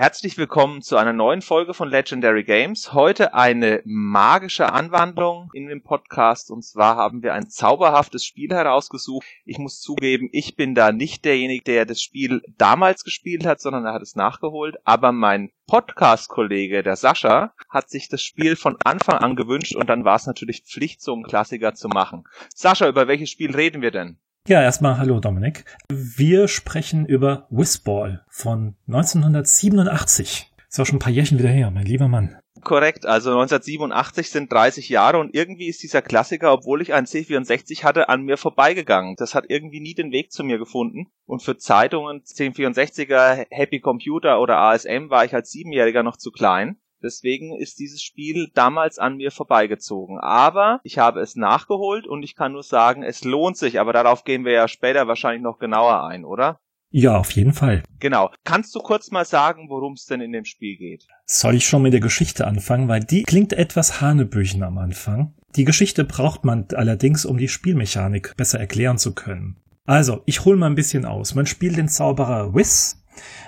Herzlich willkommen zu einer neuen Folge von Legendary Games. Heute eine magische Anwandlung in dem Podcast und zwar haben wir ein zauberhaftes Spiel herausgesucht. Ich muss zugeben, ich bin da nicht derjenige, der das Spiel damals gespielt hat, sondern er hat es nachgeholt. Aber mein Podcast-Kollege, der Sascha, hat sich das Spiel von Anfang an gewünscht und dann war es natürlich Pflicht, so einen Klassiker zu machen. Sascha, über welches Spiel reden wir denn? Ja, erstmal hallo Dominik. Wir sprechen über Whistball von 1987. Ist auch schon ein paar Jährchen wieder her, mein lieber Mann. Korrekt, also 1987 sind 30 Jahre und irgendwie ist dieser Klassiker, obwohl ich einen C64 hatte, an mir vorbeigegangen. Das hat irgendwie nie den Weg zu mir gefunden. Und für Zeitungen, C64er, Happy Computer oder ASM war ich als Siebenjähriger noch zu klein. Deswegen ist dieses Spiel damals an mir vorbeigezogen. Aber ich habe es nachgeholt und ich kann nur sagen, es lohnt sich. Aber darauf gehen wir ja später wahrscheinlich noch genauer ein, oder? Ja, auf jeden Fall. Genau. Kannst du kurz mal sagen, worum es denn in dem Spiel geht? Soll ich schon mit der Geschichte anfangen, weil die klingt etwas hanebüchen am Anfang. Die Geschichte braucht man allerdings, um die Spielmechanik besser erklären zu können. Also, ich hole mal ein bisschen aus. Man spielt den Zauberer Wiz,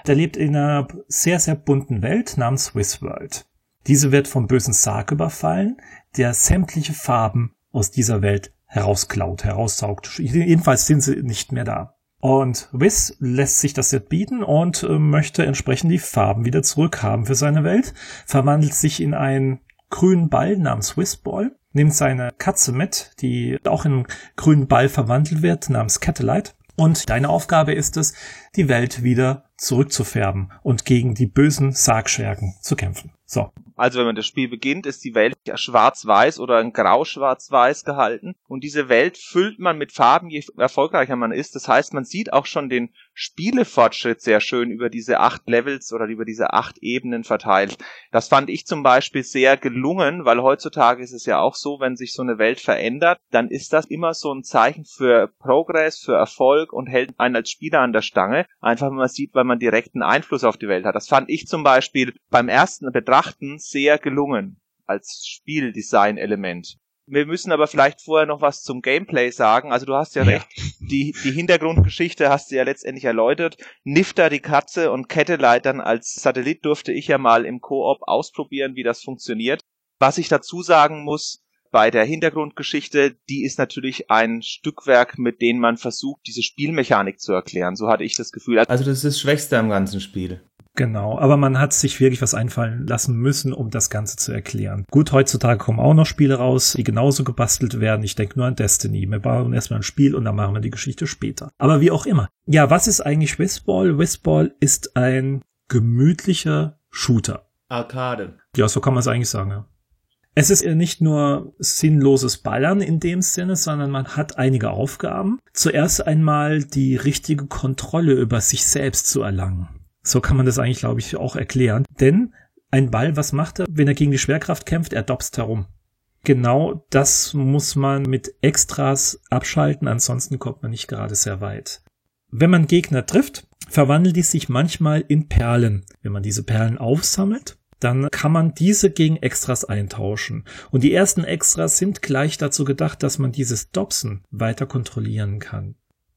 der lebt in einer sehr, sehr bunten Welt namens Swiss World. Diese wird vom bösen Sarg überfallen, der sämtliche Farben aus dieser Welt herausklaut, heraussaugt. Jedenfalls sind sie nicht mehr da. Und Wiss lässt sich das jetzt bieten und äh, möchte entsprechend die Farben wieder zurückhaben für seine Welt, verwandelt sich in einen grünen Ball namens Whistball, nimmt seine Katze mit, die auch in einen grünen Ball verwandelt wird, namens Catellite, und deine Aufgabe ist es, die Welt wieder zurückzufärben und gegen die bösen Sargschergen zu kämpfen. So. Also wenn man das Spiel beginnt, ist die Welt schwarz-weiß oder ein grau-schwarz-weiß gehalten und diese Welt füllt man mit Farben, je erfolgreicher man ist. Das heißt, man sieht auch schon den Spielefortschritt sehr schön über diese acht Levels oder über diese acht Ebenen verteilt. Das fand ich zum Beispiel sehr gelungen, weil heutzutage ist es ja auch so, wenn sich so eine Welt verändert, dann ist das immer so ein Zeichen für Progress, für Erfolg und hält einen als Spieler an der Stange. Einfach wenn man sieht, weil man direkten Einfluss auf die Welt hat. Das fand ich zum Beispiel beim ersten Betrachten sehr gelungen als Spieldesign-Element. Wir müssen aber vielleicht vorher noch was zum Gameplay sagen. Also du hast ja, ja, recht, die, die Hintergrundgeschichte hast du ja letztendlich erläutert. Nifter, die Katze und Ketteleitern als Satellit durfte ich ja mal im Koop ausprobieren, wie das funktioniert. Was ich dazu sagen muss, bei der Hintergrundgeschichte, die ist natürlich ein Stückwerk, mit dem man versucht, diese Spielmechanik zu erklären. So hatte ich das Gefühl. Also das ist das Schwächste am ganzen Spiel. Genau, aber man hat sich wirklich was einfallen lassen müssen, um das Ganze zu erklären. Gut, heutzutage kommen auch noch Spiele raus, die genauso gebastelt werden. Ich denke nur an Destiny. Wir bauen erstmal ein Spiel und dann machen wir die Geschichte später. Aber wie auch immer. Ja, was ist eigentlich Whistball? Whistball ist ein gemütlicher Shooter. Arcade. Ja, so kann man es eigentlich sagen, ja. Es ist nicht nur sinnloses Ballern in dem Sinne, sondern man hat einige Aufgaben. Zuerst einmal die richtige Kontrolle über sich selbst zu erlangen. So kann man das eigentlich, glaube ich, auch erklären. Denn ein Ball, was macht er, wenn er gegen die Schwerkraft kämpft? Er dopst herum. Genau das muss man mit Extras abschalten, ansonsten kommt man nicht gerade sehr weit. Wenn man Gegner trifft, verwandeln die sich manchmal in Perlen. Wenn man diese Perlen aufsammelt, dann kann man diese gegen Extras eintauschen. Und die ersten Extras sind gleich dazu gedacht, dass man dieses Dobsen weiter kontrollieren kann.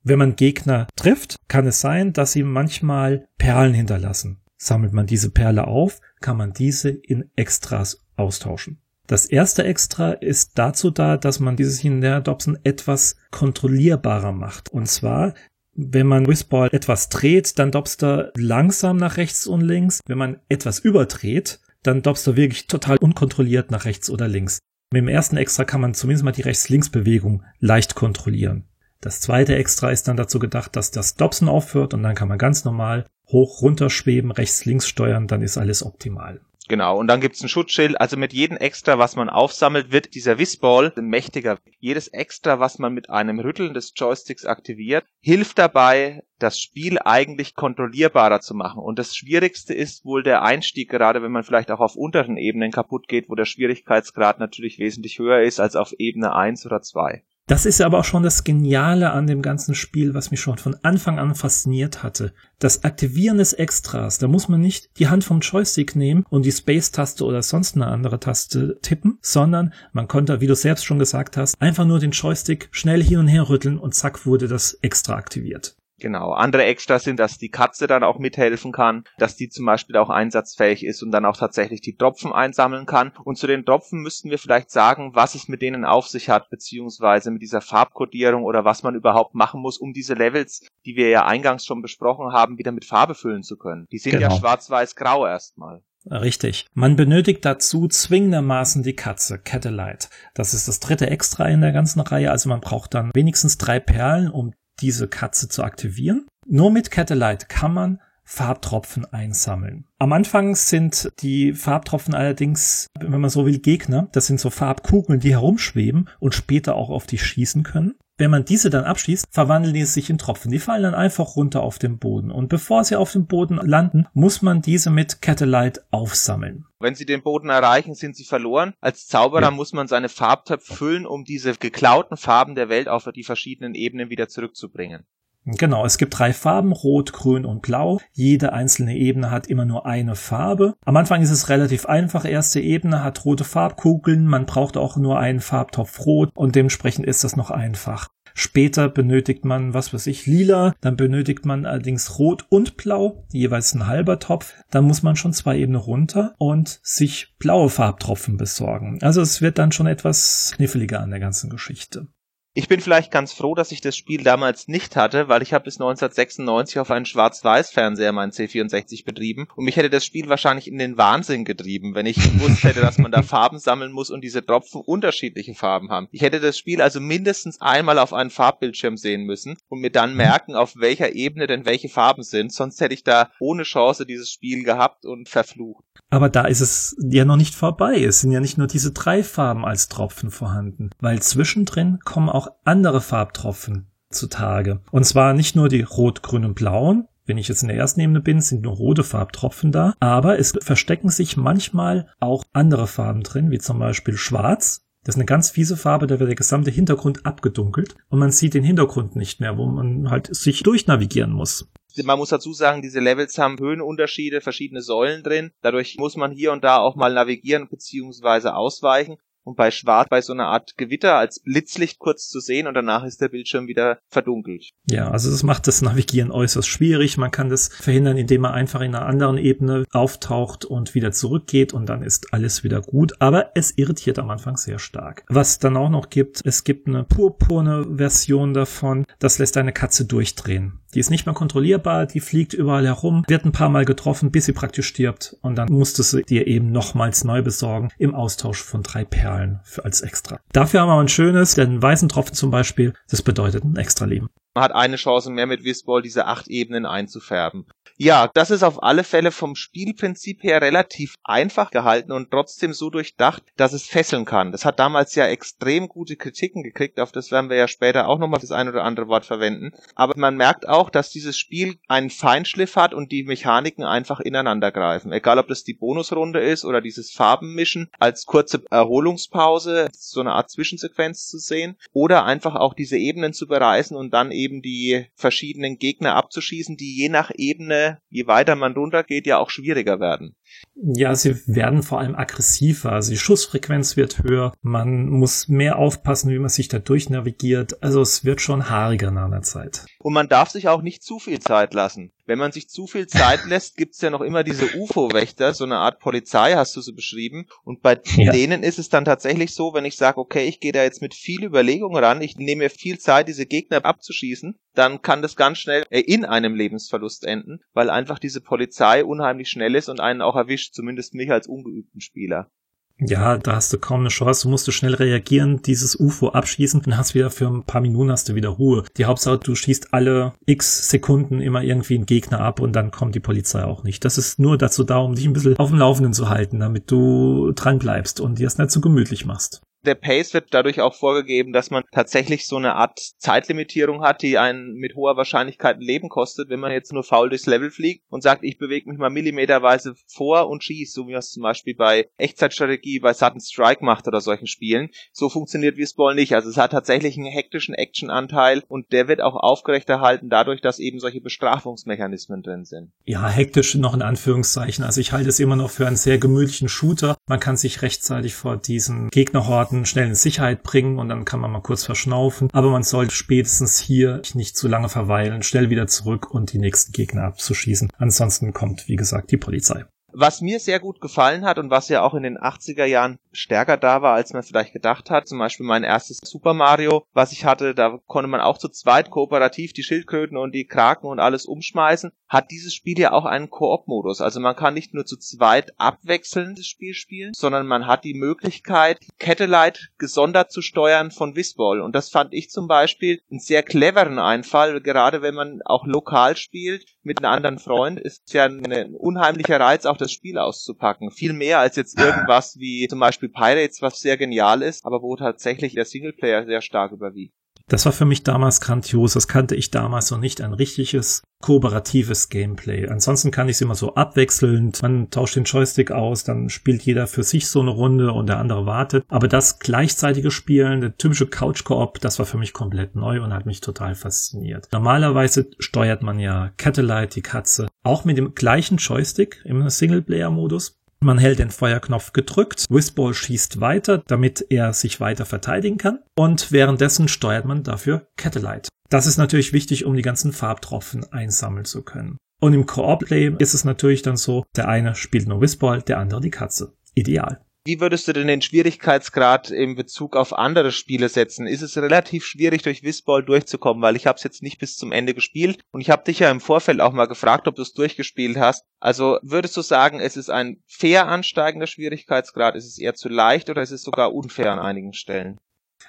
Wenn man Gegner trifft, kann es sein, dass sie manchmal Perlen hinterlassen. Sammelt man diese Perle auf, kann man diese in Extras austauschen. Das erste Extra ist dazu da, dass man dieses Hinerdopsen etwas kontrollierbarer macht. Und zwar, wenn man Whistball etwas dreht, dann dobst er langsam nach rechts und links. Wenn man etwas überdreht, dann dobst er wirklich total unkontrolliert nach rechts oder links. Mit dem ersten Extra kann man zumindest mal die Rechts-Links-Bewegung leicht kontrollieren. Das zweite Extra ist dann dazu gedacht, dass das Dobsen aufhört und dann kann man ganz normal hoch runter schweben, rechts links steuern, dann ist alles optimal. Genau, und dann gibt's ein Schutzschild. Also mit jedem Extra, was man aufsammelt, wird dieser Whistball mächtiger. Jedes Extra, was man mit einem Rütteln des Joysticks aktiviert, hilft dabei, das Spiel eigentlich kontrollierbarer zu machen. Und das Schwierigste ist wohl der Einstieg, gerade wenn man vielleicht auch auf unteren Ebenen kaputt geht, wo der Schwierigkeitsgrad natürlich wesentlich höher ist als auf Ebene 1 oder 2. Das ist aber auch schon das Geniale an dem ganzen Spiel, was mich schon von Anfang an fasziniert hatte. Das Aktivieren des Extras, da muss man nicht die Hand vom Joystick nehmen und die Space-Taste oder sonst eine andere Taste tippen, sondern man konnte, wie du selbst schon gesagt hast, einfach nur den Joystick schnell hin und her rütteln und zack wurde das Extra aktiviert. Genau. Andere Extras sind, dass die Katze dann auch mithelfen kann, dass die zum Beispiel auch einsatzfähig ist und dann auch tatsächlich die Tropfen einsammeln kann. Und zu den Tropfen müssten wir vielleicht sagen, was es mit denen auf sich hat, beziehungsweise mit dieser Farbkodierung oder was man überhaupt machen muss, um diese Levels, die wir ja eingangs schon besprochen haben, wieder mit Farbe füllen zu können. Die sind genau. ja schwarz-weiß-grau erstmal. Richtig. Man benötigt dazu zwingendermaßen die Katze, Catalite. Das ist das dritte Extra in der ganzen Reihe, also man braucht dann wenigstens drei Perlen, um diese Katze zu aktivieren. Nur mit Catalite kann man Farbtropfen einsammeln. Am Anfang sind die Farbtropfen allerdings, wenn man so will, Gegner. Das sind so Farbkugeln, die herumschweben und später auch auf dich schießen können. Wenn man diese dann abschießt, verwandeln die sich in Tropfen. Die fallen dann einfach runter auf den Boden. Und bevor sie auf dem Boden landen, muss man diese mit Catalite aufsammeln. Wenn sie den Boden erreichen, sind sie verloren. Als Zauberer ja. muss man seine Farbtöpfe füllen, um diese geklauten Farben der Welt auf die verschiedenen Ebenen wieder zurückzubringen. Genau, es gibt drei Farben, Rot, Grün und Blau. Jede einzelne Ebene hat immer nur eine Farbe. Am Anfang ist es relativ einfach. Erste Ebene hat rote Farbkugeln. Man braucht auch nur einen Farbtopf Rot und dementsprechend ist das noch einfach. Später benötigt man, was weiß ich, lila. Dann benötigt man allerdings rot und blau, jeweils ein halber Topf. Dann muss man schon zwei Ebenen runter und sich blaue Farbtropfen besorgen. Also es wird dann schon etwas kniffliger an der ganzen Geschichte. Ich bin vielleicht ganz froh, dass ich das Spiel damals nicht hatte, weil ich habe bis 1996 auf einen Schwarz-Weiß-Fernseher meinen C64 betrieben und mich hätte das Spiel wahrscheinlich in den Wahnsinn getrieben, wenn ich gewusst hätte, dass man da Farben sammeln muss und diese Tropfen unterschiedliche Farben haben. Ich hätte das Spiel also mindestens einmal auf einem Farbbildschirm sehen müssen und mir dann merken, auf welcher Ebene denn welche Farben sind, sonst hätte ich da ohne Chance dieses Spiel gehabt und verflucht. Aber da ist es ja noch nicht vorbei. Es sind ja nicht nur diese drei Farben als Tropfen vorhanden, weil zwischendrin kommen auch andere Farbtropfen zutage. Und zwar nicht nur die rot, grün und blauen. Wenn ich jetzt in der ersten Ebene bin, sind nur rote Farbtropfen da, aber es verstecken sich manchmal auch andere Farben drin, wie zum Beispiel schwarz. Das ist eine ganz fiese Farbe, da wird der gesamte Hintergrund abgedunkelt und man sieht den Hintergrund nicht mehr, wo man halt sich durchnavigieren muss man muss dazu sagen, diese Levels haben Höhenunterschiede, verschiedene Säulen drin. Dadurch muss man hier und da auch mal navigieren bzw. ausweichen und bei Schwarz bei so einer Art Gewitter als Blitzlicht kurz zu sehen und danach ist der Bildschirm wieder verdunkelt. Ja, also das macht das Navigieren äußerst schwierig. Man kann das verhindern, indem man einfach in einer anderen Ebene auftaucht und wieder zurückgeht und dann ist alles wieder gut. Aber es irritiert am Anfang sehr stark. Was dann auch noch gibt, es gibt eine purpurne Version davon. Das lässt eine Katze durchdrehen. Die ist nicht mehr kontrollierbar, die fliegt überall herum, wird ein paar Mal getroffen, bis sie praktisch stirbt und dann musst du sie dir eben nochmals neu besorgen im Austausch von drei Perlen für als extra. Dafür haben wir ein schönes, den weißen Tropfen zum Beispiel, das bedeutet ein extra Leben. Man hat eine Chance mehr mit Whistball diese acht Ebenen einzufärben. Ja, das ist auf alle Fälle vom Spielprinzip her relativ einfach gehalten und trotzdem so durchdacht, dass es fesseln kann. Das hat damals ja extrem gute Kritiken gekriegt, auf das werden wir ja später auch nochmal das ein oder andere Wort verwenden. Aber man merkt auch, dass dieses Spiel einen Feinschliff hat und die Mechaniken einfach ineinander greifen. Egal ob das die Bonusrunde ist oder dieses Farbenmischen als kurze Erholungspause, so eine Art Zwischensequenz zu sehen, oder einfach auch diese Ebenen zu bereisen und dann eben die verschiedenen Gegner abzuschießen, die je nach Ebene je weiter man runtergeht, ja auch schwieriger werden. Ja, sie werden vor allem aggressiver. Also die Schussfrequenz wird höher. Man muss mehr aufpassen, wie man sich da durchnavigiert. Also es wird schon haariger nach einer Zeit. Und man darf sich auch nicht zu viel Zeit lassen. Wenn man sich zu viel Zeit lässt, gibt's ja noch immer diese UFO-Wächter, so eine Art Polizei, hast du so beschrieben. Und bei ja. denen ist es dann tatsächlich so, wenn ich sage, okay, ich gehe da jetzt mit viel Überlegung ran, ich nehme mir viel Zeit, diese Gegner abzuschießen, dann kann das ganz schnell äh, in einem Lebensverlust enden, weil einfach diese Polizei unheimlich schnell ist und einen auch erwischt, zumindest mich als ungeübten Spieler. Ja, da hast du kaum eine Chance. Du musst schnell reagieren, dieses UFO abschießen und hast wieder für ein paar Minuten hast du wieder Ruhe. Die Hauptsache, du schießt alle x Sekunden immer irgendwie einen Gegner ab und dann kommt die Polizei auch nicht. Das ist nur dazu da, um dich ein bisschen auf dem Laufenden zu halten, damit du dran bleibst und dir es nicht so gemütlich machst der Pace wird dadurch auch vorgegeben, dass man tatsächlich so eine Art Zeitlimitierung hat, die einen mit hoher Wahrscheinlichkeit ein Leben kostet, wenn man jetzt nur faul durchs Level fliegt und sagt, ich bewege mich mal millimeterweise vor und schieße, so wie man es zum Beispiel bei Echtzeitstrategie, bei Sudden Strike macht oder solchen Spielen. So funktioniert Whistball nicht. Also es hat tatsächlich einen hektischen Actionanteil und der wird auch aufrechterhalten dadurch, dass eben solche Bestrafungsmechanismen drin sind. Ja, hektisch noch in Anführungszeichen. Also ich halte es immer noch für einen sehr gemütlichen Shooter. Man kann sich rechtzeitig vor diesen Gegnerhorten Posten schnell in Sicherheit bringen und dann kann man mal kurz verschnaufen. Aber man sollte spätestens hier nicht zu lange verweilen, schnell wieder zurück und die nächsten Gegner abzuschießen. Ansonsten kommt, wie gesagt, die Polizei. Was mir sehr gut gefallen hat und was ja auch in den 80er Jahren stärker da war, als man vielleicht gedacht hat, zum Beispiel mein erstes Super Mario, was ich hatte, da konnte man auch zu zweit kooperativ die Schildkröten und die Kraken und alles umschmeißen, hat dieses Spiel ja auch einen Koop-Modus. Also man kann nicht nur zu zweit abwechselnd das Spiel spielen, sondern man hat die Möglichkeit, Kettelite gesondert zu steuern von Whistball. Und das fand ich zum Beispiel einen sehr cleveren Einfall, gerade wenn man auch lokal spielt mit einem anderen Freund, ist ja ein unheimlicher Reiz, auch das Spiel auszupacken. Viel mehr als jetzt irgendwas wie zum Beispiel Pirates, was sehr genial ist, aber wo tatsächlich der Singleplayer sehr stark überwiegt. Das war für mich damals grandios. Das kannte ich damals noch nicht. Ein richtiges kooperatives Gameplay. Ansonsten kann ich es immer so abwechselnd. Man tauscht den Joystick aus, dann spielt jeder für sich so eine Runde und der andere wartet. Aber das gleichzeitige Spielen, der typische Couch-Koop, das war für mich komplett neu und hat mich total fasziniert. Normalerweise steuert man ja Catellite, die Katze, auch mit dem gleichen Joystick im Singleplayer-Modus. Man hält den Feuerknopf gedrückt, Whistball schießt weiter, damit er sich weiter verteidigen kann und währenddessen steuert man dafür Catellite. Das ist natürlich wichtig, um die ganzen Farbtropfen einsammeln zu können. Und im Koop-Play ist es natürlich dann so, der eine spielt nur Whistball, der andere die Katze. Ideal. Wie würdest du denn den Schwierigkeitsgrad in Bezug auf andere Spiele setzen? Ist es relativ schwierig, durch Whistball durchzukommen? Weil ich habe es jetzt nicht bis zum Ende gespielt und ich habe dich ja im Vorfeld auch mal gefragt, ob du es durchgespielt hast. Also würdest du sagen, es ist ein fair ansteigender Schwierigkeitsgrad? Ist es eher zu leicht oder ist es sogar unfair an einigen Stellen?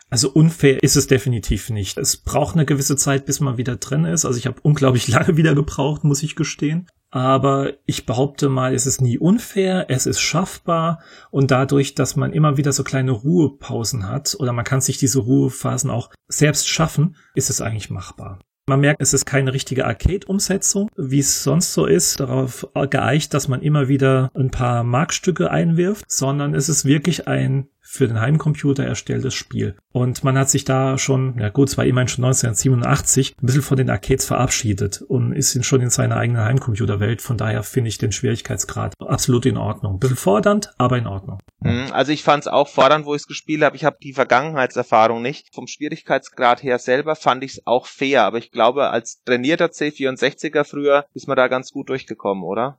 Also unfair ist es definitiv nicht. Es braucht eine gewisse Zeit, bis man wieder drin ist. Also ich habe unglaublich lange wieder gebraucht, muss ich gestehen aber ich behaupte mal, es ist nie unfair, es ist schaffbar und dadurch, dass man immer wieder so kleine Ruhepausen hat oder man kann sich diese Ruhephasen auch selbst schaffen, ist es eigentlich machbar. Man merkt, es ist keine richtige Arcade-Umsetzung, wie es sonst so ist, darauf geeicht, dass man immer wieder ein paar Markstücke einwirft, sondern es ist wirklich ein für den Heimcomputer erstelltes Spiel. Und man hat sich da schon, ja gut, es war immerhin schon 1987, ein bisschen von den Arcades verabschiedet und ist schon in seiner eigenen Heimcomputerwelt. Von daher finde ich den Schwierigkeitsgrad absolut in Ordnung. Ein bisschen fordernd, aber in Ordnung. Hm, also ich fand es auch fordernd, wo ich es gespielt habe. Ich habe die Vergangenheitserfahrung nicht. Vom Schwierigkeitsgrad her selber fand ich es auch fair, aber ich glaube, als trainierter C64er früher ist man da ganz gut durchgekommen, oder?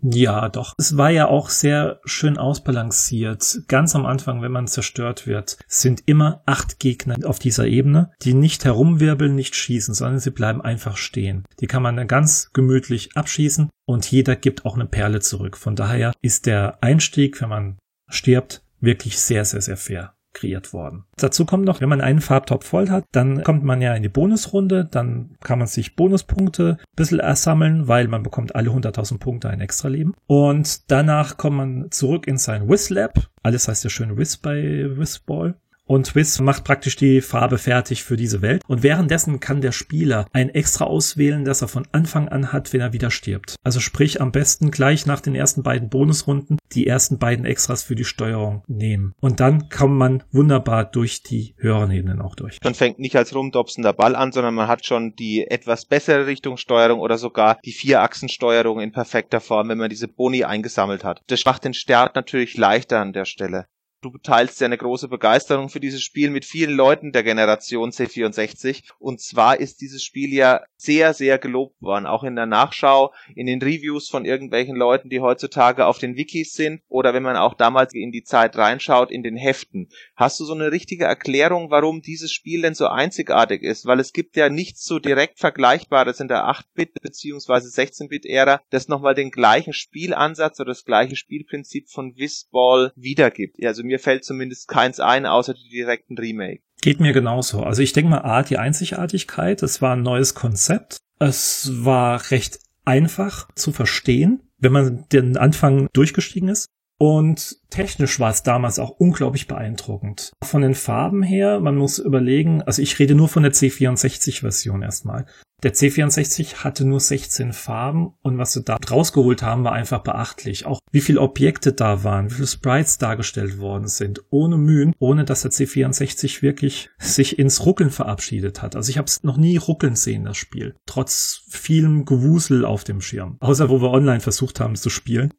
Ja, doch. Es war ja auch sehr schön ausbalanciert. Ganz am Anfang, wenn man zerstört wird, sind immer acht Gegner auf dieser Ebene, die nicht herumwirbeln, nicht schießen, sondern sie bleiben einfach stehen. Die kann man dann ganz gemütlich abschießen und jeder gibt auch eine Perle zurück. Von daher ist der Einstieg, wenn man stirbt, wirklich sehr, sehr, sehr fair kreiert worden. Dazu kommt noch, wenn man einen Farbtopf voll hat, dann kommt man ja in die Bonusrunde, dann kann man sich Bonuspunkte ein bisschen ersammeln, weil man bekommt alle 100.000 Punkte ein extra Leben. Und danach kommt man zurück in sein Whiz Lab. Alles heißt ja schön Whiz bei Whizball und Swiss macht praktisch die Farbe fertig für diese Welt. Und währenddessen kann der Spieler ein extra auswählen, das er von Anfang an hat, wenn er wieder stirbt. Also sprich am besten gleich nach den ersten beiden Bonusrunden die ersten beiden Extras für die Steuerung nehmen. Und dann kommt man wunderbar durch die höheren Ebenen auch durch. Man fängt nicht als rumdopsender Ball an, sondern man hat schon die etwas bessere Richtungssteuerung oder sogar die Vierachsensteuerung in perfekter Form, wenn man diese Boni eingesammelt hat. Das macht den Start natürlich leichter an der Stelle. Du teilst ja eine große Begeisterung für dieses Spiel mit vielen Leuten der Generation C64. Und zwar ist dieses Spiel ja sehr, sehr gelobt worden. Auch in der Nachschau, in den Reviews von irgendwelchen Leuten, die heutzutage auf den Wikis sind. Oder wenn man auch damals in die Zeit reinschaut, in den Heften. Hast du so eine richtige Erklärung, warum dieses Spiel denn so einzigartig ist? Weil es gibt ja nichts so direkt Vergleichbares in der 8-Bit- bzw. 16-Bit-Ära, das nochmal den gleichen Spielansatz oder das gleiche Spielprinzip von Whistball wiedergibt. Also mir fällt zumindest keins ein, außer die direkten Remake. Geht mir genauso. Also ich denke mal, A, die Einzigartigkeit, es war ein neues Konzept. Es war recht einfach zu verstehen, wenn man den Anfang durchgestiegen ist. Und technisch war es damals auch unglaublich beeindruckend. Von den Farben her, man muss überlegen, also ich rede nur von der C64-Version erstmal. Der C64 hatte nur 16 Farben und was sie da rausgeholt haben, war einfach beachtlich. Auch wie viele Objekte da waren, wie viele Sprites dargestellt worden sind, ohne Mühen, ohne dass der C64 wirklich sich ins Ruckeln verabschiedet hat. Also ich habe es noch nie ruckeln sehen, das Spiel. Trotz vielem Gewusel auf dem Schirm. Außer wo wir online versucht haben zu spielen.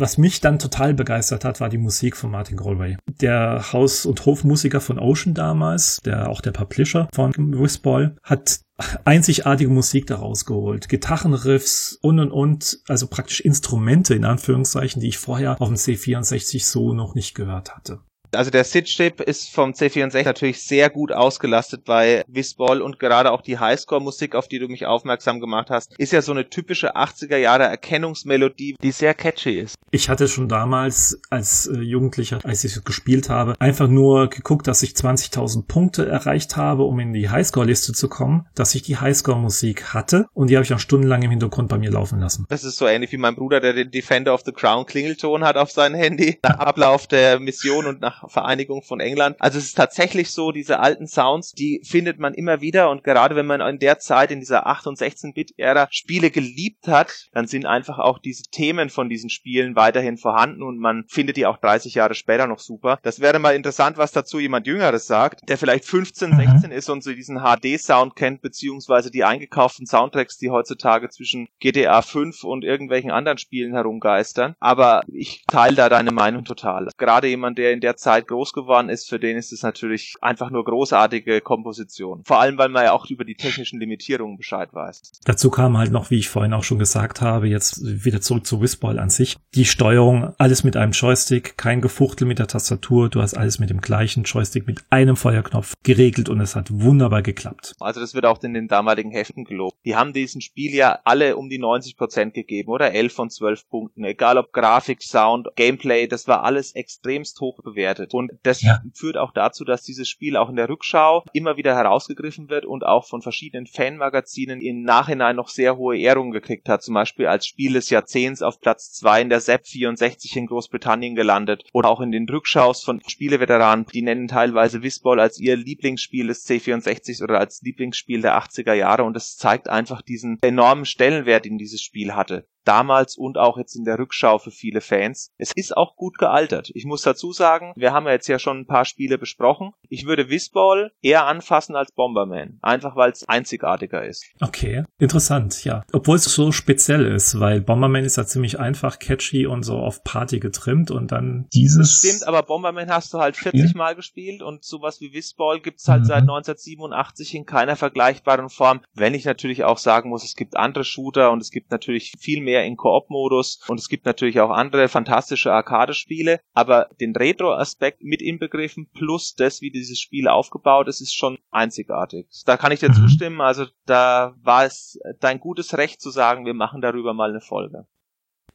Was mich dann total begeistert hat, war die Musik von Martin Galway. Der Haus- und Hofmusiker von Ocean damals, der auch der Publisher von Whistball, hat einzigartige Musik daraus geholt. Gitarrenriffs und und und, also praktisch Instrumente in Anführungszeichen, die ich vorher auf dem C64 so noch nicht gehört hatte. Also der SID-Chip ist vom C64 natürlich sehr gut ausgelastet bei Whistball und gerade auch die Highscore-Musik, auf die du mich aufmerksam gemacht hast, ist ja so eine typische 80er Jahre Erkennungsmelodie, die sehr catchy ist. Ich hatte schon damals als äh, Jugendlicher, als ich gespielt habe, einfach nur geguckt, dass ich 20.000 Punkte erreicht habe, um in die Highscore-Liste zu kommen, dass ich die Highscore-Musik hatte und die habe ich auch stundenlang im Hintergrund bei mir laufen lassen. Das ist so ähnlich wie mein Bruder, der den Defender of the Crown Klingelton hat auf seinem Handy, nach Ablauf der Mission und nach Vereinigung von England. Also es ist tatsächlich so, diese alten Sounds, die findet man immer wieder und gerade wenn man in der Zeit, in dieser 8- und 16-Bit-Ära Spiele geliebt hat, dann sind einfach auch diese Themen von diesen Spielen weiterhin vorhanden und man findet die auch 30 Jahre später noch super. Das wäre mal interessant, was dazu jemand Jüngeres sagt, der vielleicht 15, 16 mhm. ist und so diesen HD-Sound kennt, beziehungsweise die eingekauften Soundtracks, die heutzutage zwischen GTA 5 und irgendwelchen anderen Spielen herumgeistern. Aber ich teile da deine Meinung total. Gerade jemand, der in der Zeit groß geworden ist, für den ist es natürlich einfach nur großartige Komposition. Vor allem, weil man ja auch über die technischen Limitierungen Bescheid weiß. Dazu kam halt noch, wie ich vorhin auch schon gesagt habe, jetzt wieder zurück zu Whistball an sich. Die Steuerung, alles mit einem Joystick, kein Gefuchtel mit der Tastatur, du hast alles mit dem gleichen Joystick mit einem Feuerknopf geregelt und es hat wunderbar geklappt. Also das wird auch in den damaligen Heften gelobt. Die haben diesen Spiel ja alle um die 90 Prozent gegeben oder 11 von 12 Punkten. Egal ob Grafik, Sound, Gameplay, das war alles extremst hoch bewertet. Und das ja. führt auch dazu, dass dieses Spiel auch in der Rückschau immer wieder herausgegriffen wird und auch von verschiedenen Fanmagazinen im Nachhinein noch sehr hohe Ehrungen gekriegt hat. Zum Beispiel als Spiel des Jahrzehnts auf Platz 2 in der SEP 64 in Großbritannien gelandet oder auch in den Rückschaus von Spieleveteranen, die nennen teilweise Whistball als ihr Lieblingsspiel des C64 oder als Lieblingsspiel der 80er Jahre und es zeigt einfach diesen enormen Stellenwert, den dieses Spiel hatte damals und auch jetzt in der Rückschau für viele Fans. Es ist auch gut gealtert. Ich muss dazu sagen, wir haben ja jetzt ja schon ein paar Spiele besprochen. Ich würde Whistball eher anfassen als Bomberman. Einfach weil es einzigartiger ist. Okay, interessant, ja. Obwohl es so speziell ist, weil Bomberman ist ja ziemlich einfach, catchy und so auf Party getrimmt und dann dieses. Stimmt, aber Bomberman hast du halt 40 Mal gespielt und sowas wie Whistball gibt's halt mhm. seit 1987 in keiner vergleichbaren Form. Wenn ich natürlich auch sagen muss, es gibt andere Shooter und es gibt natürlich viel mehr mehr in Koop-Modus und es gibt natürlich auch andere fantastische Arcade-Spiele, aber den Retro-Aspekt mit inbegriffen plus das, wie dieses Spiel aufgebaut ist, ist schon einzigartig. Da kann ich dir mhm. zustimmen, also da war es dein gutes Recht zu sagen, wir machen darüber mal eine Folge.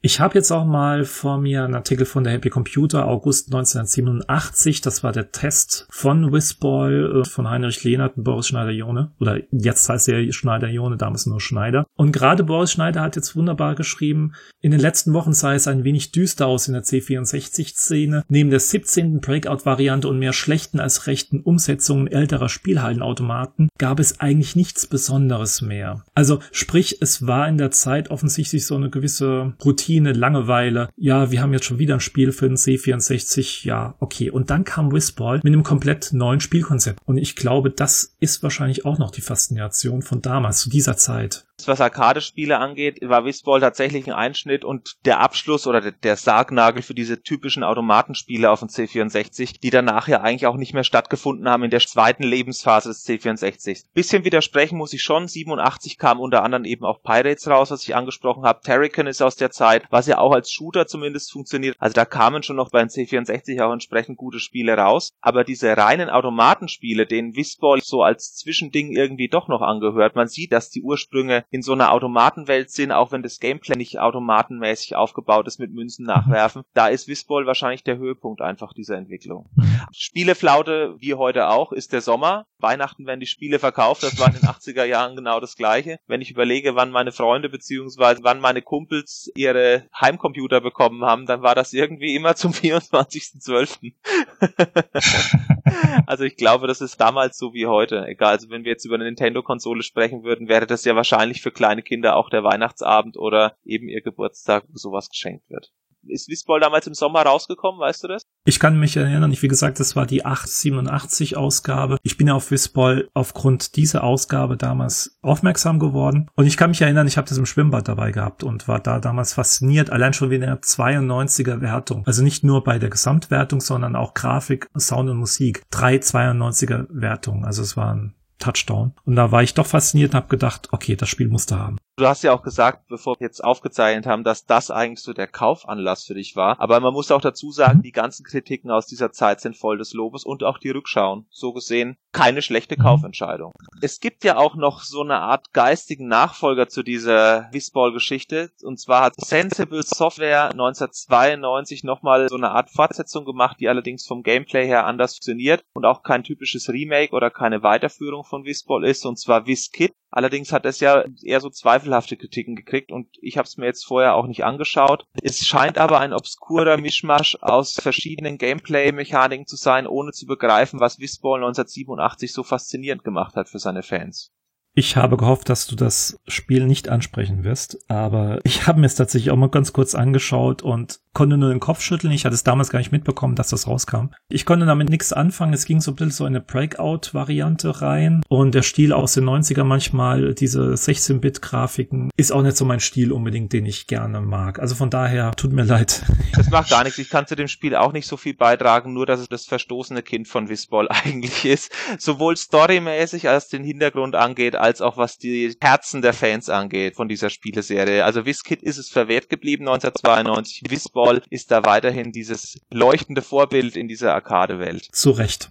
Ich habe jetzt auch mal vor mir einen Artikel von der Happy Computer, August 1987. Das war der Test von Whistball äh, von Heinrich Lehnert und Boris Schneider-Jone. Oder jetzt heißt er Schneider-Jone, damals nur Schneider. Und gerade Boris Schneider hat jetzt wunderbar geschrieben, in den letzten Wochen sah es ein wenig düster aus in der C64-Szene. Neben der 17. Breakout-Variante und mehr schlechten als rechten Umsetzungen älterer Spielhallenautomaten gab es eigentlich nichts Besonderes mehr. Also sprich, es war in der Zeit offensichtlich so eine gewisse Routine Routine, Langeweile. Ja, wir haben jetzt schon wieder ein Spiel für den C64. Ja, okay. Und dann kam Whistball mit einem komplett neuen Spielkonzept. Und ich glaube, das ist wahrscheinlich auch noch die Faszination von damals, zu dieser Zeit was Arcade-Spiele angeht, war Whistball tatsächlich ein Einschnitt und der Abschluss oder der Sargnagel für diese typischen Automatenspiele auf dem C64, die danach ja eigentlich auch nicht mehr stattgefunden haben in der zweiten Lebensphase des C64. Bisschen widersprechen muss ich schon, 87 kam unter anderem eben auch Pirates raus, was ich angesprochen habe. Terrican ist aus der Zeit, was ja auch als Shooter zumindest funktioniert. Also da kamen schon noch beim C64 auch entsprechend gute Spiele raus. Aber diese reinen Automatenspiele, denen Whistball so als Zwischending irgendwie doch noch angehört, man sieht, dass die Ursprünge in so einer Automatenwelt sind, auch wenn das Gameplay nicht automatenmäßig aufgebaut ist mit Münzen nachwerfen. Da ist Whistball wahrscheinlich der Höhepunkt einfach dieser Entwicklung. Mhm. Spieleflaute, wie heute auch, ist der Sommer. Weihnachten werden die Spiele verkauft, das war in den 80er Jahren genau das gleiche. Wenn ich überlege, wann meine Freunde beziehungsweise wann meine Kumpels ihre Heimcomputer bekommen haben, dann war das irgendwie immer zum 24.12. also ich glaube, das ist damals so wie heute. Egal, also wenn wir jetzt über eine Nintendo-Konsole sprechen würden, wäre das ja wahrscheinlich für kleine Kinder auch der Weihnachtsabend oder eben ihr Geburtstag, wo sowas geschenkt wird. Ist Whistball damals im Sommer rausgekommen, weißt du das? Ich kann mich erinnern, ich, wie gesagt, das war die 887 Ausgabe. Ich bin ja auf Whistball aufgrund dieser Ausgabe damals aufmerksam geworden. Und ich kann mich erinnern, ich habe das im Schwimmbad dabei gehabt und war da damals fasziniert, allein schon wegen der 92er Wertung. Also nicht nur bei der Gesamtwertung, sondern auch Grafik, Sound und Musik. Drei 92er Wertungen. Also es waren Touchdown. Und da war ich doch fasziniert und habe gedacht, okay, das Spiel musste haben. Du hast ja auch gesagt, bevor wir jetzt aufgezeichnet haben, dass das eigentlich so der Kaufanlass für dich war. Aber man muss auch dazu sagen, die ganzen Kritiken aus dieser Zeit sind voll des Lobes und auch die Rückschauen. So gesehen keine schlechte Kaufentscheidung. Es gibt ja auch noch so eine Art geistigen Nachfolger zu dieser Whistball-Geschichte. Und zwar hat Sensible Software 1992 nochmal so eine Art Fortsetzung gemacht, die allerdings vom Gameplay her anders funktioniert und auch kein typisches Remake oder keine Weiterführung von Whistball ist. Und zwar WizKid. Allerdings hat es ja eher so zweifelhafte Kritiken gekriegt und ich habe es mir jetzt vorher auch nicht angeschaut. Es scheint aber ein obskurer Mischmasch aus verschiedenen Gameplay-Mechaniken zu sein, ohne zu begreifen, was Whistball 1987 so faszinierend gemacht hat für seine Fans. Ich habe gehofft, dass du das Spiel nicht ansprechen wirst, aber ich habe mir es tatsächlich auch mal ganz kurz angeschaut und konnte nur den Kopf schütteln. Ich hatte es damals gar nicht mitbekommen, dass das rauskam. Ich konnte damit nichts anfangen. Es ging so ein bisschen so eine Breakout-Variante rein und der Stil aus den 90er manchmal, diese 16-Bit-Grafiken, ist auch nicht so mein Stil unbedingt, den ich gerne mag. Also von daher, tut mir leid. Das macht gar nichts. Ich kann zu dem Spiel auch nicht so viel beitragen, nur dass es das verstoßene Kind von Whistball eigentlich ist. Sowohl storymäßig als den Hintergrund angeht, als auch was die Herzen der Fans angeht von dieser Spieleserie. Also WizKid ist es verwehrt geblieben 1992. Whistball ist da weiterhin dieses leuchtende Vorbild in dieser Arcade-Welt. Zu Recht.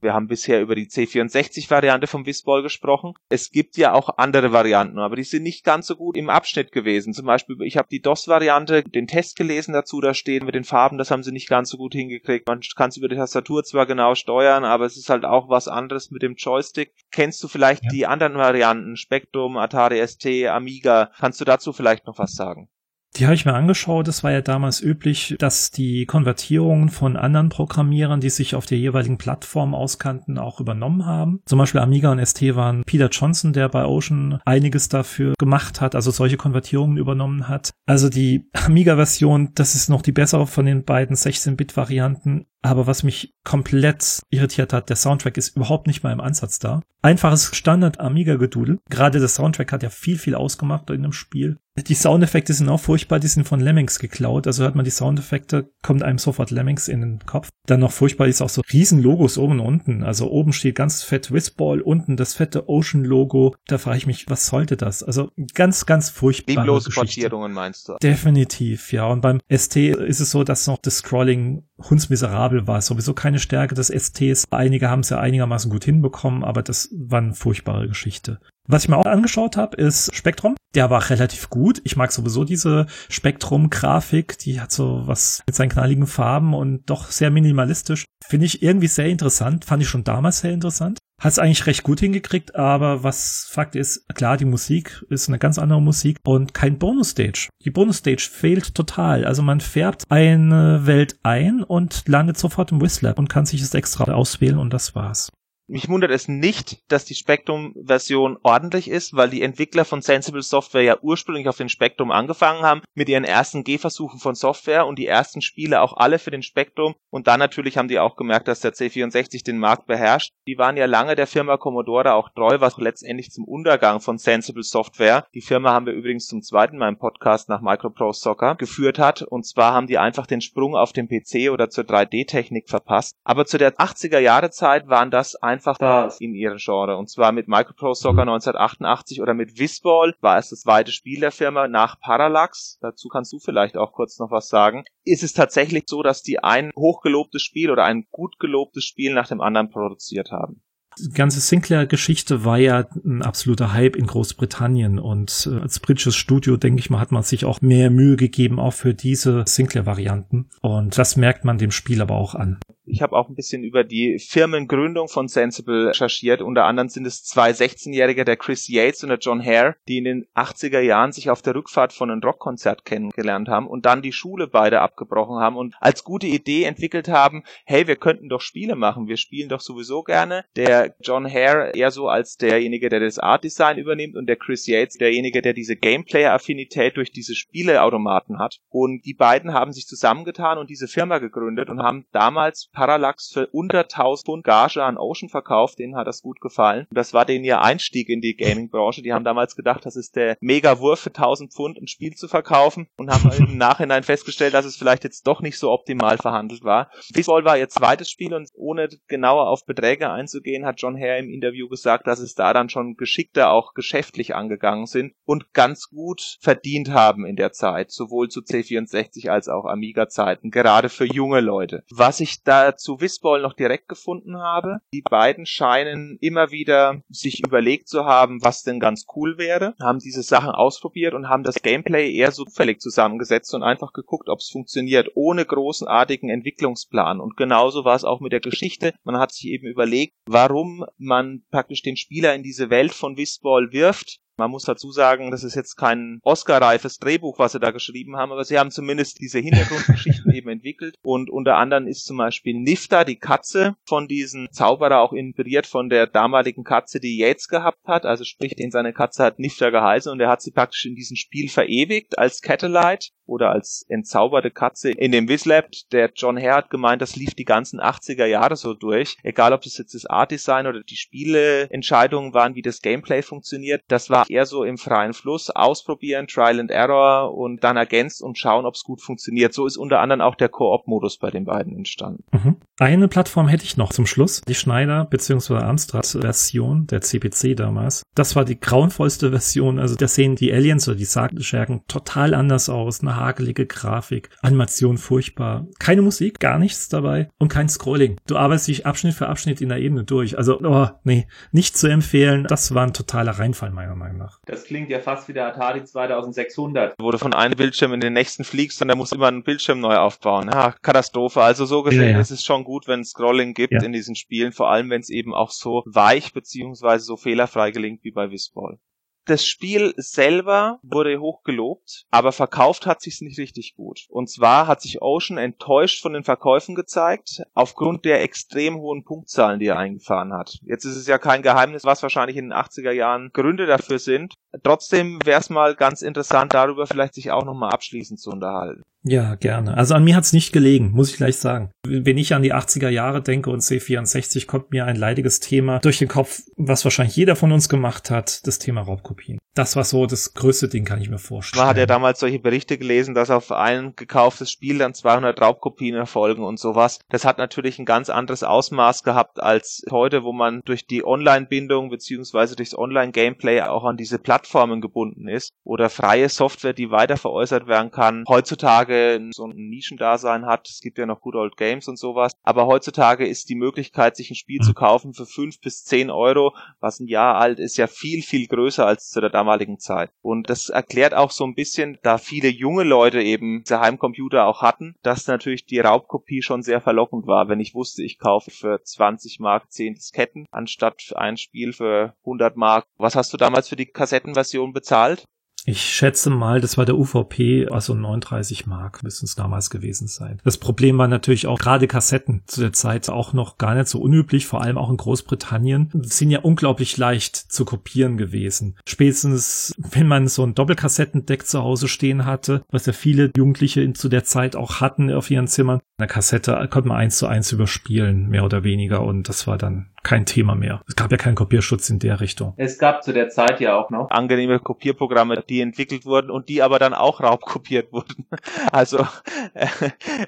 Wir haben bisher über die C64-Variante vom Whistball gesprochen. Es gibt ja auch andere Varianten, aber die sind nicht ganz so gut im Abschnitt gewesen. Zum Beispiel, ich habe die DOS-Variante, den Test gelesen dazu, da stehen mit den Farben, das haben sie nicht ganz so gut hingekriegt. Man kann es über die Tastatur zwar genau steuern, aber es ist halt auch was anderes mit dem Joystick. Kennst du vielleicht ja. die anderen Varianten? Spectrum, Atari ST, Amiga. Kannst du dazu vielleicht noch was sagen? Die habe ich mir angeschaut. Es war ja damals üblich, dass die Konvertierungen von anderen Programmierern, die sich auf der jeweiligen Plattform auskannten, auch übernommen haben. Zum Beispiel Amiga und ST waren Peter Johnson, der bei Ocean einiges dafür gemacht hat, also solche Konvertierungen übernommen hat. Also die Amiga-Version, das ist noch die bessere von den beiden 16-Bit-Varianten. Aber was mich komplett irritiert hat, der Soundtrack ist überhaupt nicht mal im Ansatz da. Einfaches Standard Amiga-Gedudel. Gerade der Soundtrack hat ja viel, viel ausgemacht in dem Spiel. Die Soundeffekte sind auch furchtbar, die sind von Lemmings geklaut. Also hört man die Soundeffekte, kommt einem sofort Lemmings in den Kopf. Dann noch furchtbar ist auch so riesen Logos oben und unten. Also oben steht ganz fett Whistball, unten das fette Ocean-Logo. Da frage ich mich, was sollte das? Also ganz, ganz furchtbar. Lieblose Portierungen meinst du? Definitiv, ja. Und beim ST ist es so, dass noch das Scrolling hundsmiserabel war. Sowieso keine Stärke des STs. Einige haben es ja einigermaßen gut hinbekommen, aber das war eine furchtbare Geschichte. Was ich mir auch angeschaut habe, ist Spektrum. Der war relativ gut. Ich mag sowieso diese Spektrum-Grafik. Die hat so was mit seinen knalligen Farben und doch sehr minimalistisch. Finde ich irgendwie sehr interessant. Fand ich schon damals sehr interessant. Hat es eigentlich recht gut hingekriegt, aber was Fakt ist, klar, die Musik ist eine ganz andere Musik und kein Bonus-Stage. Die Bonus-Stage fehlt total. Also man färbt eine Welt ein und landet sofort im Whistler und kann sich es extra auswählen und das war's. Mich wundert es nicht, dass die Spectrum-Version ordentlich ist, weil die Entwickler von Sensible Software ja ursprünglich auf den Spectrum angefangen haben mit ihren ersten Gehversuchen von Software und die ersten Spiele auch alle für den Spectrum und dann natürlich haben die auch gemerkt, dass der C64 den Markt beherrscht. Die waren ja lange der Firma Commodore auch treu, was letztendlich zum Untergang von Sensible Software, die Firma haben wir übrigens zum zweiten Mal im Podcast nach Microprose Soccer, geführt hat und zwar haben die einfach den Sprung auf den PC oder zur 3D-Technik verpasst. Aber zu der 80er Jahre Zeit waren das einfach einfach da in ihrem Genre. Und zwar mit Microprose Soccer 1988 oder mit Whistball war es das zweite Spiel der Firma nach Parallax. Dazu kannst du vielleicht auch kurz noch was sagen. Ist es tatsächlich so, dass die ein hochgelobtes Spiel oder ein gut gelobtes Spiel nach dem anderen produziert haben? Die ganze Sinclair-Geschichte war ja ein absoluter Hype in Großbritannien und äh, als britisches Studio, denke ich mal, hat man sich auch mehr Mühe gegeben, auch für diese Sinclair-Varianten. Und das merkt man dem Spiel aber auch an. Ich habe auch ein bisschen über die Firmengründung von Sensible recherchiert. Unter anderem sind es zwei 16-Jährige, der Chris Yates und der John Hare, die in den 80er Jahren sich auf der Rückfahrt von einem Rockkonzert kennengelernt haben und dann die Schule beide abgebrochen haben und als gute Idee entwickelt haben, hey, wir könnten doch Spiele machen. Wir spielen doch sowieso gerne. Der John Hare eher so als derjenige, der das Art Design übernimmt und der Chris Yates derjenige, der diese Gameplayer-Affinität durch diese Spieleautomaten hat. Und die beiden haben sich zusammengetan und diese Firma gegründet und haben damals Parallax für unter 1000 Pfund Gage an Ocean verkauft. Denen hat das gut gefallen. Das war denen ihr Einstieg in die Gaming-Branche. Die haben damals gedacht, das ist der Mega-Wurf für 1000 Pfund ein Spiel zu verkaufen und haben im Nachhinein festgestellt, dass es vielleicht jetzt doch nicht so optimal verhandelt war. Baseball war ihr zweites Spiel und ohne genauer auf Beträge einzugehen, hat John Hare im Interview gesagt, dass es da dann schon geschickter auch geschäftlich angegangen sind und ganz gut verdient haben in der Zeit, sowohl zu C64 als auch Amiga-Zeiten, gerade für junge Leute. Was ich da zu Whistball noch direkt gefunden habe, die beiden scheinen immer wieder sich überlegt zu haben, was denn ganz cool wäre, haben diese Sachen ausprobiert und haben das Gameplay eher so zufällig zusammengesetzt und einfach geguckt, ob es funktioniert, ohne großenartigen Entwicklungsplan. Und genauso war es auch mit der Geschichte. Man hat sich eben überlegt, warum man praktisch den Spieler in diese Welt von Whistball wirft man muss dazu sagen, das ist jetzt kein Oscar-reifes Drehbuch, was sie da geschrieben haben, aber sie haben zumindest diese Hintergrundgeschichten eben entwickelt. Und unter anderem ist zum Beispiel Nifta, die Katze von diesem Zauberer, auch inspiriert von der damaligen Katze, die Yates gehabt hat. Also sprich, den seine Katze hat Nifta geheißen und er hat sie praktisch in diesem Spiel verewigt als Catalite oder als entzauberte Katze in dem Wizlab. Der John Hare hat gemeint, das lief die ganzen 80er Jahre so durch. Egal, ob das jetzt das Art Design oder die Spieleentscheidungen waren, wie das Gameplay funktioniert. Das war eher so im freien Fluss. Ausprobieren, Trial and Error und dann ergänzt und schauen, ob es gut funktioniert. So ist unter anderem auch der Koop-Modus bei den beiden entstanden. Mhm. Eine Plattform hätte ich noch zum Schluss. Die Schneider bzw. Amstrad-Version der CPC damals. Das war die grauenvollste Version. Also da sehen die Aliens oder die Sargschergen total anders aus. Eine hagelige Grafik, Animation furchtbar, keine Musik, gar nichts dabei und kein Scrolling. Du arbeitest dich Abschnitt für Abschnitt in der Ebene durch. Also, oh, nee, nicht zu empfehlen. Das war ein totaler Reinfall meiner Meinung nach. Das klingt ja fast wie der Atari 2600, wo du von einem Bildschirm in den nächsten fliegst und dann musst du immer einen Bildschirm neu aufbauen. Ja, Katastrophe. Also so gesehen ja, ja. ist es schon gut, wenn es Scrolling gibt ja. in diesen Spielen, vor allem wenn es eben auch so weich beziehungsweise so fehlerfrei gelingt wie bei Whistball. Das Spiel selber wurde hochgelobt, aber verkauft hat sich's nicht richtig gut. Und zwar hat sich Ocean enttäuscht von den Verkäufen gezeigt, aufgrund der extrem hohen Punktzahlen, die er eingefahren hat. Jetzt ist es ja kein Geheimnis, was wahrscheinlich in den 80er Jahren Gründe dafür sind. Trotzdem wäre es mal ganz interessant, darüber vielleicht sich auch nochmal abschließend zu unterhalten. Ja, gerne. Also an mir hat's nicht gelegen, muss ich gleich sagen. Wenn ich an die 80er Jahre denke und C64, kommt mir ein leidiges Thema durch den Kopf, was wahrscheinlich jeder von uns gemacht hat, das Thema Raubkopien. Das war so das größte Ding, kann ich mir vorstellen. Man hat ja damals solche Berichte gelesen, dass auf ein gekauftes Spiel dann 200 Raubkopien erfolgen und sowas. Das hat natürlich ein ganz anderes Ausmaß gehabt als heute, wo man durch die Online-Bindung beziehungsweise durchs Online-Gameplay auch an diese Plattformen gebunden ist oder freie Software, die weiter veräußert werden kann. Heutzutage heutzutage so ein Nischendasein hat. Es gibt ja noch Good Old Games und sowas. Aber heutzutage ist die Möglichkeit, sich ein Spiel zu kaufen für fünf bis zehn Euro, was ein Jahr alt ist, ja viel, viel größer als zu der damaligen Zeit. Und das erklärt auch so ein bisschen, da viele junge Leute eben diese Heimcomputer auch hatten, dass natürlich die Raubkopie schon sehr verlockend war, wenn ich wusste, ich kaufe für 20 Mark 10 Disketten anstatt ein Spiel für 100 Mark. Was hast du damals für die Kassettenversion bezahlt? Ich schätze mal, das war der UVP, also 39 Mark müssen es damals gewesen sein. Das Problem war natürlich auch gerade Kassetten zu der Zeit auch noch gar nicht so unüblich, vor allem auch in Großbritannien, sind ja unglaublich leicht zu kopieren gewesen. Spätestens, wenn man so ein Doppelkassettendeck zu Hause stehen hatte, was ja viele Jugendliche zu der Zeit auch hatten auf ihren Zimmern, eine Kassette konnte man eins zu eins überspielen, mehr oder weniger, und das war dann kein Thema mehr. Es gab ja keinen Kopierschutz in der Richtung. Es gab zu der Zeit ja auch noch angenehme Kopierprogramme, die entwickelt wurden und die aber dann auch raubkopiert wurden. Also äh,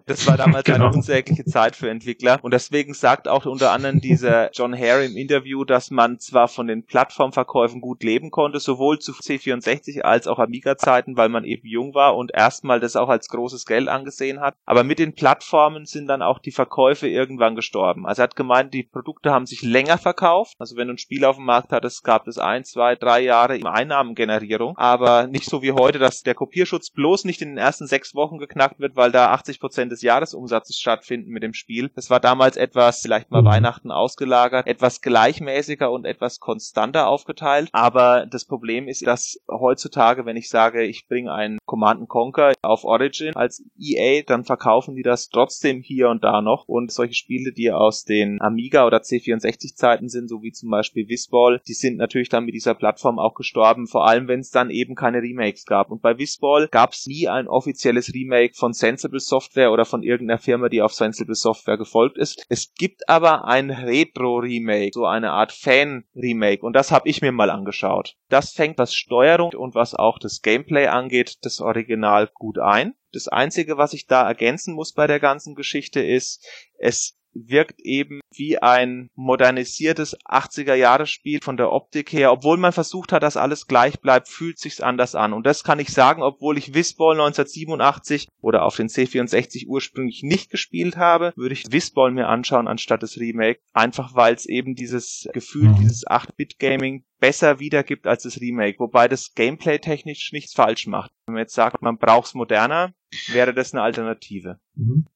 das war damals genau. eine unsägliche Zeit für Entwickler und deswegen sagt auch unter anderem dieser John Hare im Interview, dass man zwar von den Plattformverkäufen gut leben konnte, sowohl zu C64 als auch Amiga-Zeiten, weil man eben jung war und erstmal das auch als großes Geld angesehen hat, aber mit den Plattformen sind dann auch die Verkäufe irgendwann gestorben. Also er hat gemeint, die Produkte haben sich länger verkauft. Also wenn du ein Spiel auf dem Markt hattest, gab es ein, zwei, drei Jahre Einnahmengenerierung, aber nicht so wie heute, dass der Kopierschutz bloß nicht in den ersten sechs Wochen geknackt wird, weil da 80 Prozent des Jahresumsatzes stattfinden mit dem Spiel. Das war damals etwas, vielleicht mal mhm. Weihnachten ausgelagert, etwas gleichmäßiger und etwas konstanter aufgeteilt. Aber das Problem ist, dass heutzutage, wenn ich sage, ich bringe einen Command Conquer auf Origin als EA, dann verkaufen die das trotzdem hier und da noch. Und solche Spiele, die aus den Amiga oder C64 Zeiten sind, so wie zum Beispiel Whistball, die sind natürlich dann mit dieser Plattform auch gestorben, vor allem wenn es dann eben keine Remakes gab. Und bei Whistball gab es nie ein offizielles Remake von Sensible Software oder von irgendeiner Firma, die auf Sensible Software gefolgt ist. Es gibt aber ein Retro-Remake, so eine Art Fan-Remake. Und das habe ich mir mal angeschaut. Das fängt was Steuerung und was auch das Gameplay angeht, das Original gut ein. Das Einzige, was ich da ergänzen muss bei der ganzen Geschichte ist, es wirkt eben wie ein modernisiertes 80er Jahre Spiel von der Optik her. Obwohl man versucht hat, dass alles gleich bleibt, fühlt sich's anders an. Und das kann ich sagen, obwohl ich Whistball 1987 oder auf den C64 ursprünglich nicht gespielt habe, würde ich Whistball mir anschauen anstatt des Remake. Einfach weil es eben dieses Gefühl, mhm. dieses 8-Bit-Gaming besser wiedergibt als das Remake, wobei das Gameplay technisch nichts falsch macht. Wenn man jetzt sagt, man braucht's moderner, wäre das eine Alternative. Mhm.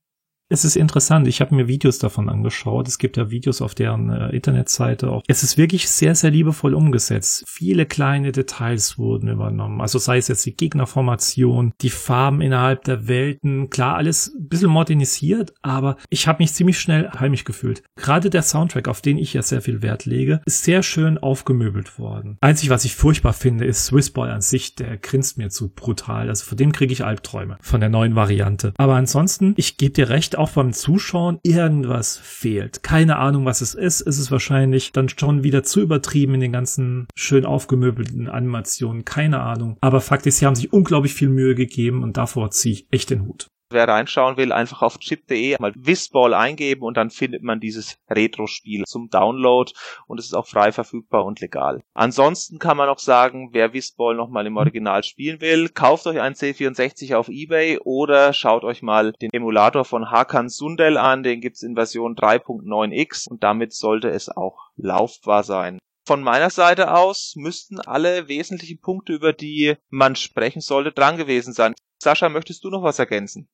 Es ist interessant. Ich habe mir Videos davon angeschaut. Es gibt ja Videos auf deren äh, Internetseite auch. Es ist wirklich sehr, sehr liebevoll umgesetzt. Viele kleine Details wurden übernommen. Also sei es jetzt die Gegnerformation, die Farben innerhalb der Welten. Klar, alles ein bisschen modernisiert, aber ich habe mich ziemlich schnell heimisch gefühlt. Gerade der Soundtrack, auf den ich ja sehr viel Wert lege, ist sehr schön aufgemöbelt worden. Einzig, was ich furchtbar finde, ist Swissboy an sich. Der grinst mir zu brutal. Also von dem kriege ich Albträume. Von der neuen Variante. Aber ansonsten, ich gebe dir recht, auch beim Zuschauen irgendwas fehlt. Keine Ahnung, was es ist. Es ist wahrscheinlich dann schon wieder zu übertrieben in den ganzen schön aufgemöbelten Animationen. Keine Ahnung. Aber Fakt ist, sie haben sich unglaublich viel Mühe gegeben und davor ziehe ich echt den Hut. Wer reinschauen will, einfach auf chip.de mal Whistball eingeben und dann findet man dieses Retro-Spiel zum Download und es ist auch frei verfügbar und legal. Ansonsten kann man auch sagen, wer Whistball nochmal im Original spielen will, kauft euch ein C64 auf Ebay oder schaut euch mal den Emulator von Hakan Sundel an, den gibt's in Version 3.9x und damit sollte es auch laufbar sein. Von meiner Seite aus müssten alle wesentlichen Punkte, über die man sprechen sollte, dran gewesen sein. Sascha, möchtest du noch was ergänzen?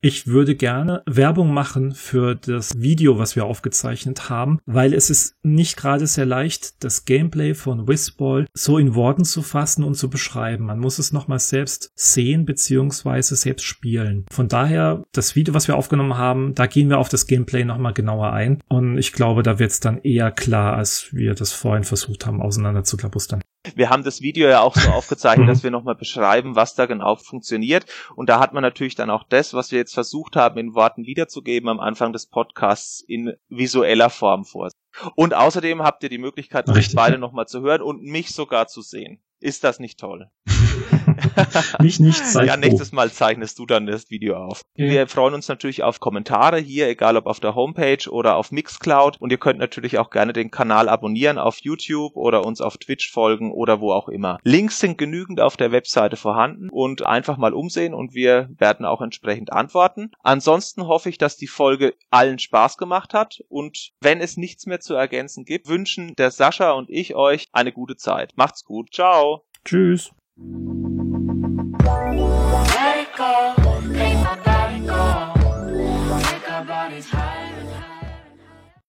Ich würde gerne Werbung machen für das Video, was wir aufgezeichnet haben, weil es ist nicht gerade sehr leicht, das Gameplay von Whistball so in Worten zu fassen und zu beschreiben. Man muss es nochmal selbst sehen bzw. selbst spielen. Von daher, das Video, was wir aufgenommen haben, da gehen wir auf das Gameplay nochmal genauer ein und ich glaube, da wird es dann eher klar, als wir das vorhin versucht haben, auseinander zu klabustern. Wir haben das Video ja auch so aufgezeichnet, mhm. dass wir nochmal beschreiben, was da genau funktioniert. Und da hat man natürlich dann auch das, was wir jetzt versucht haben, in Worten wiederzugeben am Anfang des Podcasts in visueller Form vor. Und außerdem habt ihr die Möglichkeit, uns beide nochmal zu hören und mich sogar zu sehen. Ist das nicht toll? Nicht zeichnen. Ja, nächstes Mal zeichnest du dann das Video auf. Ja. Wir freuen uns natürlich auf Kommentare hier, egal ob auf der Homepage oder auf Mixcloud. Und ihr könnt natürlich auch gerne den Kanal abonnieren auf YouTube oder uns auf Twitch folgen oder wo auch immer. Links sind genügend auf der Webseite vorhanden und einfach mal umsehen und wir werden auch entsprechend antworten. Ansonsten hoffe ich, dass die Folge allen Spaß gemacht hat und wenn es nichts mehr zu ergänzen gibt, wünschen der Sascha und ich euch eine gute Zeit. Macht's gut. Ciao. Tschüss. Thank you.